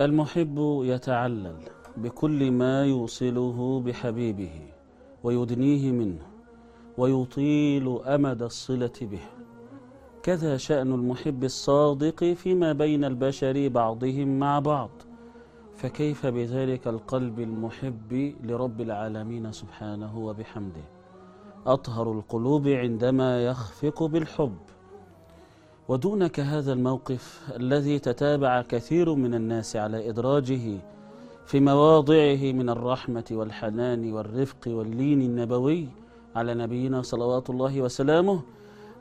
المحب يتعلل بكل ما يوصله بحبيبه ويدنيه منه ويطيل أمد الصلة به. كذا شأن المحب الصادق فيما بين البشر بعضهم مع بعض. فكيف بذلك القلب المحب لرب العالمين سبحانه وبحمده؟ أطهر القلوب عندما يخفق بالحب. ودونك هذا الموقف الذي تتابع كثير من الناس على إدراجه في مواضعه من الرحمة والحنان والرفق واللين النبوي على نبينا صلوات الله وسلامه.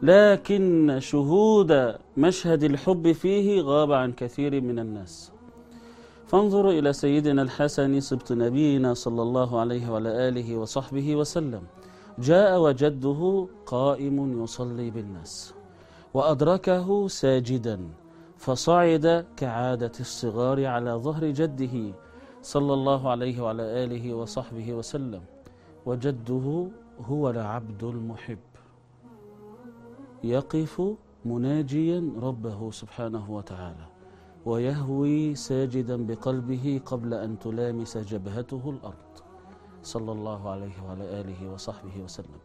لكن شهود مشهد الحب فيه غاب عن كثير من الناس. فانظروا إلى سيدنا الحسن سبط نبينا صلى الله عليه وعلى آله وصحبه وسلم. جاء وجده قائم يصلي بالناس. وأدركه ساجدا فصعد كعادة الصغار على ظهر جده صلى الله عليه وعلى آله وصحبه وسلم وجده هو العبد المحب. يقف مناجيا ربه سبحانه وتعالى ويهوي ساجدا بقلبه قبل أن تلامس جبهته الأرض صلى الله عليه وعلى آله وصحبه وسلم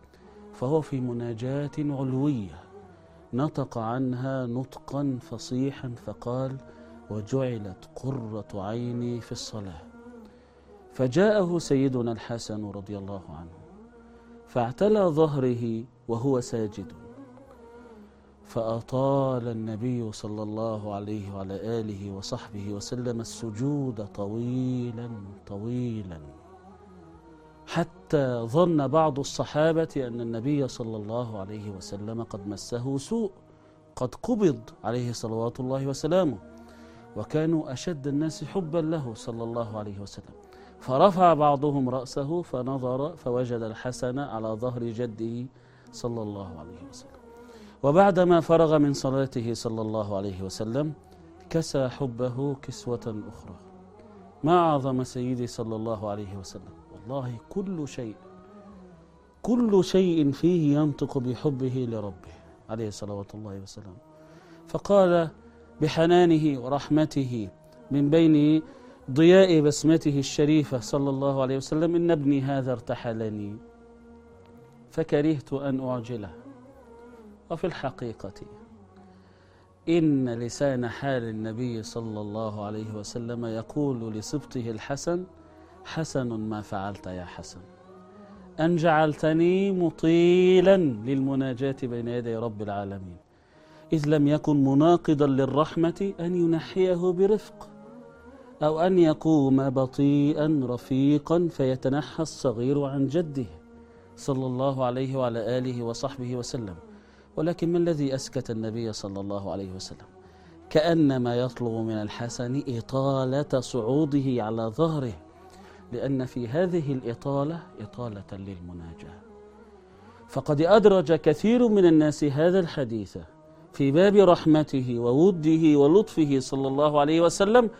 فهو في مناجاة علوية. نطق عنها نطقا فصيحا فقال وجعلت قرة عيني في الصلاة. فجاءه سيدنا الحسن رضي الله عنه فاعتلى ظهره وهو ساجد. فأطال النبي صلى الله عليه وعلى آله وصحبه وسلم السجود طويلا طويلا حتى ظن بعض الصحابة أن النبي صلى الله عليه وسلم قد مسه سوء قد قبض عليه صلوات الله وسلامه وكانوا أشد الناس حبا له صلى الله عليه وسلم. فرفع بعضهم رأسه فنظر فوجد الحسن على ظهر جده صلى الله عليه وسلم. وبعدما فرغ من صلاته صلى الله عليه وسلم كسى حبه كسوة أخرى. ما أعظم سيدي صلى الله عليه وسلم؟ والله كل شيء. كل شيء فيه ينطق بحبه لربه عليه صلوات الله وسلم فقال بحنانه ورحمته من بين ضياء بسمته الشريفة صلى الله عليه وسلم إن ابني هذا ارتحلني فكرهت أن أعجله. وفي الحقيقة إن لسان حال النبي صلى الله عليه وسلم يقول لسبطه الحسن حسن ما فعلت يا حسن. أن جعلتني مطيلا للمناجاة بين يدي رب العالمين. إذ لم يكن مناقضا للرحمة أن ينحيه برفق أو أن يقوم بطيئا رفيقا فيتنحى الصغير عن جده. صلى الله عليه وعلى آله وصحبه وسلم. ولكن ما الذي أسكت النبي صلى الله عليه وسلم؟ كأنما يطلب من الحسن إطالة صعوده على ظهره. لأن في هذه الإطالة إطالة للمناجاة. فقد أدرج كثير من الناس هذا الحديث في باب رحمته ووده ولطفه صلى الله عليه وسلم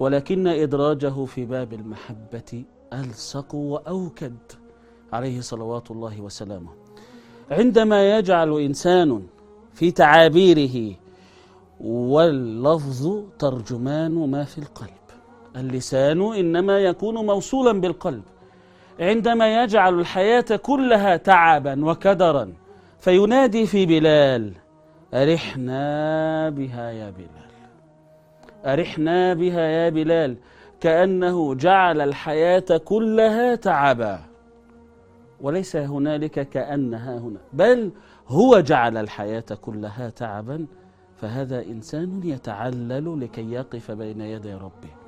ولكن إدراجه في باب المحبة ألصق وأوكد عليه صلوات الله وسلامه. عندما يجعل إنسان في تعابيره واللفظ ترجمان ما في القلب. اللسان إنما يكون موصولا بالقلب عندما يجعل الحياة كلها تعبا وكدرا فينادي في بلال أرحنا بها يا بلال. أرحنا بها يا بلال كأنه جعل الحياة كلها تعبا. وليس هنالك كأنها هنا بل هو جعل الحياة كلها تعبا فهذا إنسان يتعلل لكي يقف بين يدي ربه.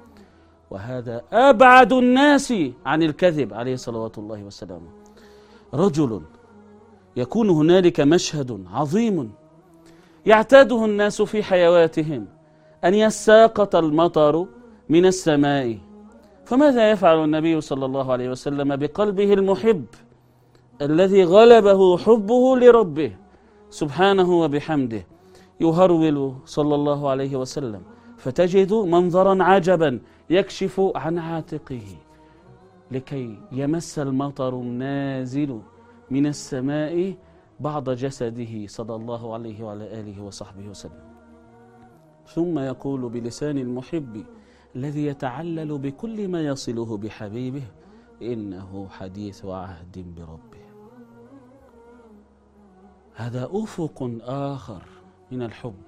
وهذا أبعد الناس عن الكذب عليه صلوات الله وسلامه. رجل يكون هنالك مشهد عظيم يعتاده الناس في حيواتهم أن يساقط المطر من السماء. فماذا يفعل النبي صلى الله عليه وسلم بقلبه المحب الذي غلبه حبه لربه سبحانه وبحمده؟ يهرول صلى الله عليه وسلم. فتجد منظرا عجبا يكشف عن عاتقه لكي يمس المطر النازل من السماء بعض جسده صلى الله عليه وعلى آله وصحبه وسلم. ثم يقول بلسان المحب الذي يتعلل بكل ما يصله بحبيبه إنه حديث عهد بربه. هذا أفق آخر من الحب.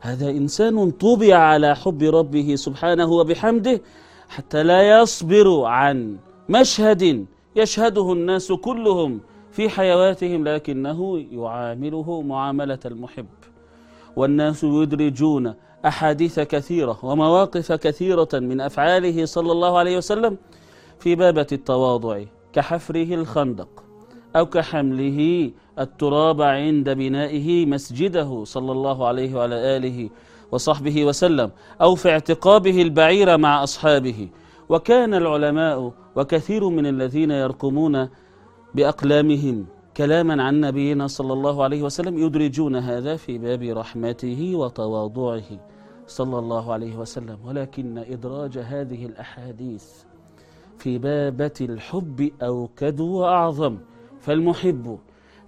هذا إنسان طبع على حب ربه سبحانه وبحمده حتى لا يصبر عن مشهد يشهده الناس كلهم في حيواتهم لكنه يعامله معاملة المحب. والناس يدرجون أحاديث كثيرة ومواقف كثيرة من أفعاله صلى الله عليه وسلم في بابة التواضع كحفره الخندق أو كحمله التراب عند بنائه مسجده صلى الله عليه وعلى آله وصحبه وسلم أو في اعتقابه البعير مع أصحابه. وكان العلماء وكثير من الذين يرقمون بأقلامهم كلاما عن نبينا صلى الله عليه وسلم يدرجون هذا في باب رحمته وتواضعه صلى الله عليه وسلم. ولكن إدراج هذه الأحاديث في بابة الحب أوكد وأعظم فالمحب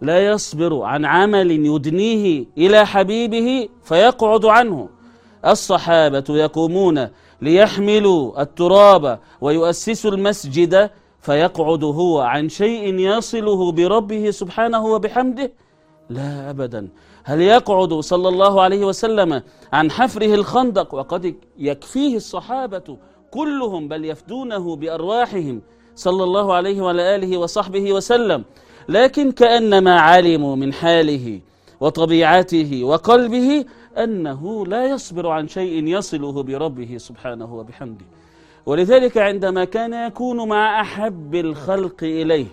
لا يصبر عن عمل يدنيه إلى حبيبه فيقعد عنه. الصحابة يقومون ليحملوا التراب ويؤسسوا المسجد فيقعد هو عن شيء يصله بربه سبحانه وبحمده. لا أبدا. هل يقعد صلى الله عليه وسلم عن حفره الخندق؟ وقد يكفيه الصحابة كلهم بل يفدونه بأرواحهم. صلى الله عليه وعلى آله وصحبه وسلم. لكن كأنما علموا من حاله وطبيعته وقلبه أنه لا يصبر عن شيء يصله بربه سبحانه وبحمده. ولذلك عندما كان يكون مع أحب الخلق إليه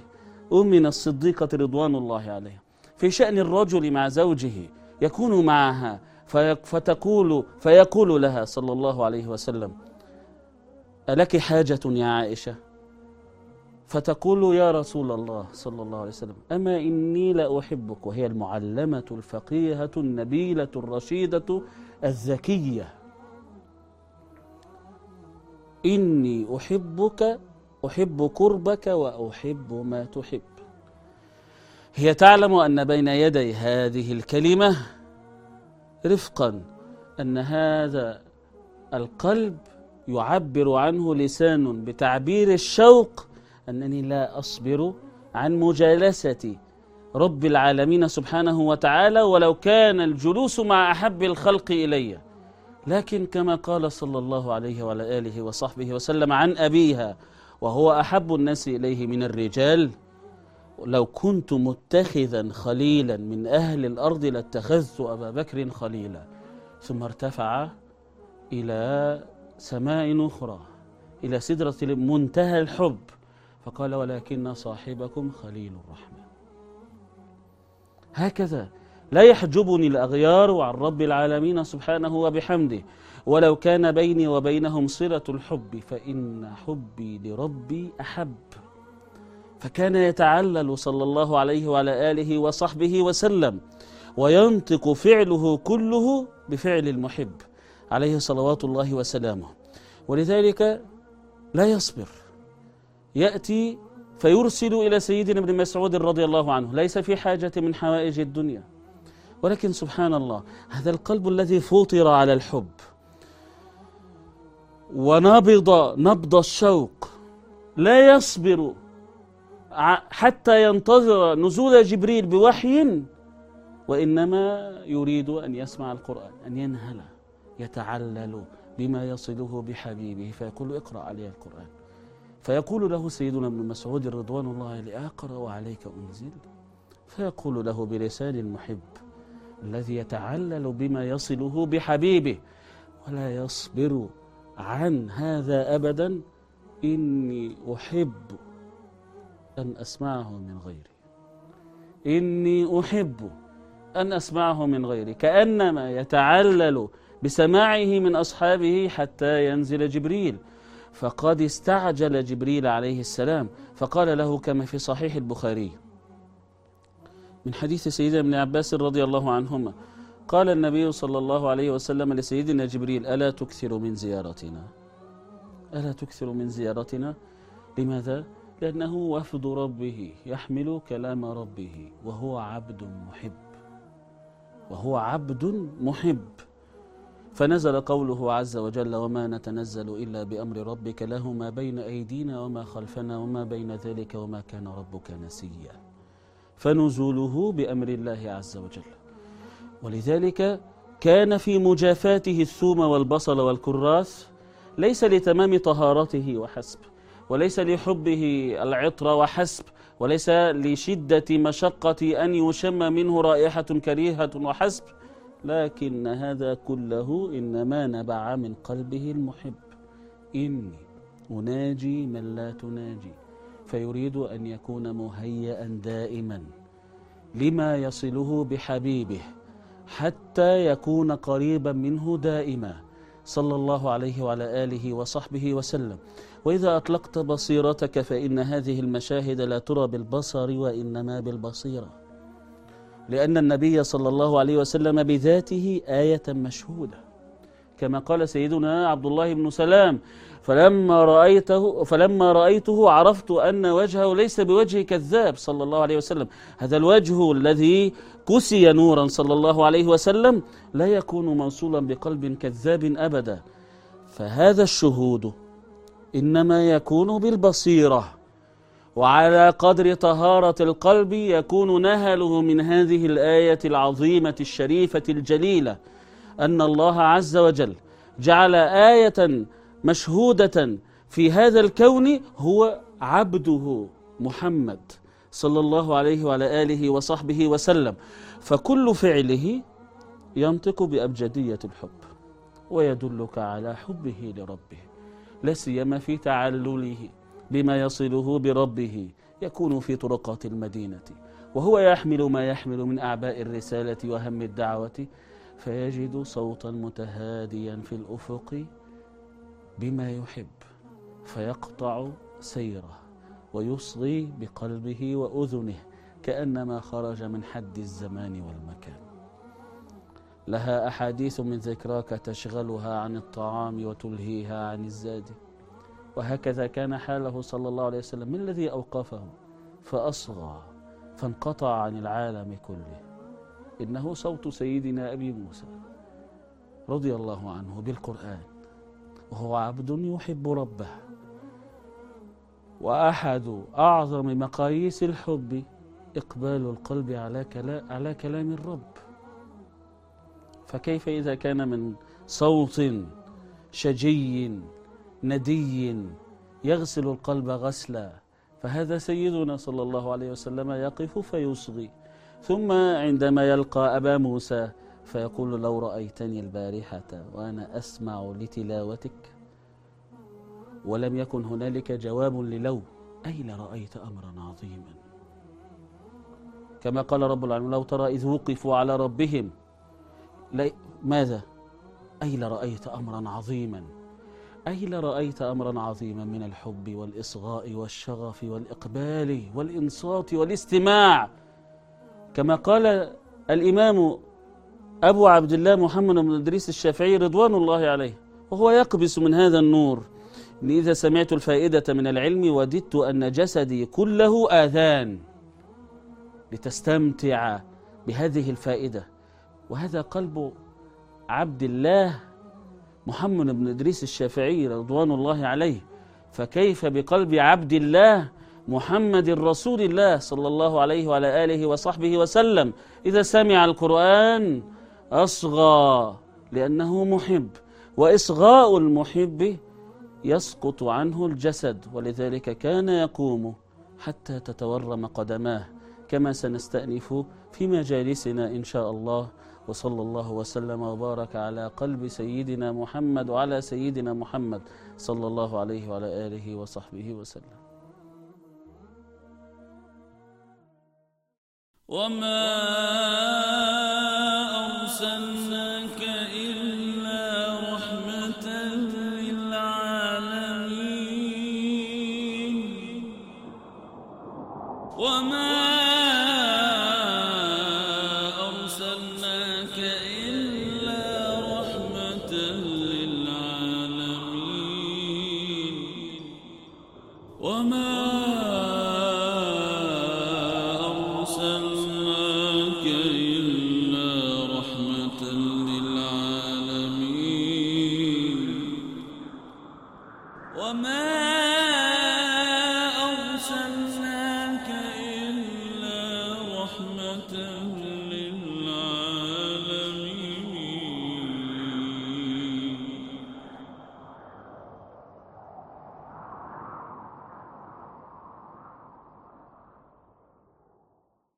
أمنا الصديقة رضوان الله عليها في شأن الرجل مع زوجه يكون معها فتقول فيقول لها صلى الله عليه وسلم ألك حاجة يا عائشة؟ فتقول يا رسول الله صلى الله عليه وسلم أما إني لأحبك وهي المعلمة الفقيهة النبيلة الرشيدة الذكية إني أحبك أحب قربك وأحب ما تحب. هي تعلم أن بين يدي هذه الكلمة رفقا أن هذا القلب يعبر عنه لسان بتعبير الشوق أنني لا أصبر عن مجالسة رب العالمين سبحانه وتعالى ولو كان الجلوس مع أحب الخلق إلي. لكن كما قال صلى الله عليه وعلى آله وصحبه وسلم عن أبيها وهو أحب الناس إليه من الرجال لو كنت متخذا خليلا من أهل الأرض لاتخذت أبا بكر خليلا. ثم ارتفع إلى سماء أخرى إلى سدرة منتهى الحب. فقال ولكن صاحبكم خليل الرحمن هكذا لا يحجبني الأغيار عن رب العالمين سبحانه وبحمده. ولو كان بيني وبينهم صلة الحب فإن حبي لربي أحب. فكان يتعلل صلى الله عليه وعلى آله وصحبه وسلم وينطق فعله كله بفعل المحب عليه صلوات الله وسلامه. ولذلك لا يصبر. يأتي فيرسل إلى سيدنا ابن مسعود رضي الله عنه. ليس في حاجة من حوائج الدنيا. ولكن سبحان الله هذا القلب الذي فطر على الحب. ونبض نبض الشوق. لا يصبر. حتى ينتظر نزول جبريل بوحي. وإنما يريد أن يسمع القرآن أن ينهل يتعلل بما يصله بحبيبه فيقول اقرأ علي القرآن. فيقول له سيدنا ابن مسعود رضوان الله عليه أقرأ عليك أنزل. فيقول له بلسان المحب الذي يتعلل بما يصله بحبيبه ولا يصبر عن هذا أبدا إني أحب أن أسمعه من غيري. إني أحب أن أسمعه من غيري. كأنما يتعلل بسماعه من أصحابه حتى ينزل جبريل. فقد استعجل جبريل عليه السلام فقال له كما في صحيح البخاري. من حديث سيدنا ابن عباس رضي الله عنهما قال النبي صلى الله عليه وسلم لسيدنا جبريل ألا تكثر من زيارتنا؟ ألا تكثر من زيارتنا؟ لماذا؟ لأنه وفد ربه يحمل كلام ربه وهو عبد محب. وهو عبد محب. فنزل قوله عز وجل وما نتنزل إلا بأمر ربك له ما بين أيدينا وما خلفنا وما بين ذلك وما كان ربك نسيا. فنزوله بأمر الله عز وجل. ولذلك كان في مجافاته الثوم والبصل والكراث ليس لتمام طهارته وحسب وليس لحبه العطر وحسب وليس لشدة مشقة أن يشم منه رائحة كريهة وحسب لكن هذا كله إنما نبع من قلبه المحب. إني أناجي من لا تناجي. فيريد أن يكون مهيئا دائما لما يصله بحبيبه حتى يكون قريبا منه دائما. صلى الله عليه وعلى آله وصحبه وسلم. وإذا أطلقت بصيرتك فإن هذه المشاهد لا ترى بالبصر وإنما بالبصيرة. لأن النبي صلى الله عليه وسلم بذاته آية مشهودة. كما قال سيدنا عبد الله بن سلام فلما رأيته فلما رأيته عرفت أن وجهه ليس بوجه كذاب صلى الله عليه وسلم. هذا الوجه الذي كسي نورا صلى الله عليه وسلم لا يكون موصولا بقلب كذاب أبدا. فهذا الشهود إنما يكون بالبصيرة. وعلى قدر طهارة القلب يكون نهله من هذه الآية العظيمة الشريفة الجليلة أن الله عز وجل جعل آية مشهودة في هذا الكون هو عبده محمد صلى الله عليه وعلى آله وصحبه وسلم. فكل فعله ينطق بأبجدية الحب ويدلك على حبه لربه لا سيما في تعلله. بما يصله بربه يكون في طرقات المدينة. وهو يحمل ما يحمل من أعباء الرسالة وهم الدعوة فيجد صوتا متهاديا في الأفق بما يحب فيقطع سيره ويصغي بقلبه وأذنه كأنما خرج من حد الزمان والمكان. لها أحاديث من ذكراك تشغلها عن الطعام وتلهيها عن الزاد. وهكذا كان حاله صلى الله عليه وسلم. من الذي أوقفه؟ فأصغى فانقطع عن العالم كله. إنه صوت سيدنا أبي موسى رضي الله عنه بالقرآن. وهو عبد يحب ربه. وأحد أعظم مقاييس الحب إقبال القلب على كلام, على كلام الرب. فكيف إذا كان من صوت شجي ندي يغسل القلب غسلا فهذا سيدنا صلى الله عليه وسلم يقف فيصغي. ثم عندما يلقى أبا موسى فيقول لو رأيتني البارحة وأنا أسمع لتلاوتك ولم يكن هنالك جواب للو أي لرأيت أمرا عظيما؟ كما قال رب العالمين لو ترى إذ وقفوا على ربهم ماذا؟ أي لرأيت أمرا عظيما؟ أي لرأيت أمرا عظيما من الحب والإصغاء والشغف والإقبال والإنصات والاستماع؟ كما قال الإمام أبو عبد الله محمد بن إدريس الشافعي رضوان الله عليه وهو يقبس من هذا النور إذا سمعت الفائدة من العلم وددت أن جسدي كله آذان لتستمتع بهذه الفائدة وهذا قلب عبد الله محمد بن إدريس الشافعي رضوان الله عليه فكيف بقلب عبد الله محمد رسول الله صلى الله عليه وعلى آله وصحبه وسلم؟ إذا سمع القرآن أصغى لأنه محب وإصغاء المحب يسقط عنه الجسد ولذلك كان يقوم حتى تتورم قدماه كما سنستأنف في مجالسنا إن شاء الله وصلى الله وسلم وبارك على قلب سيدنا محمد وعلى سيدنا محمد صلى الله عليه وعلى آله وصحبه وسلم. وما أرسلناك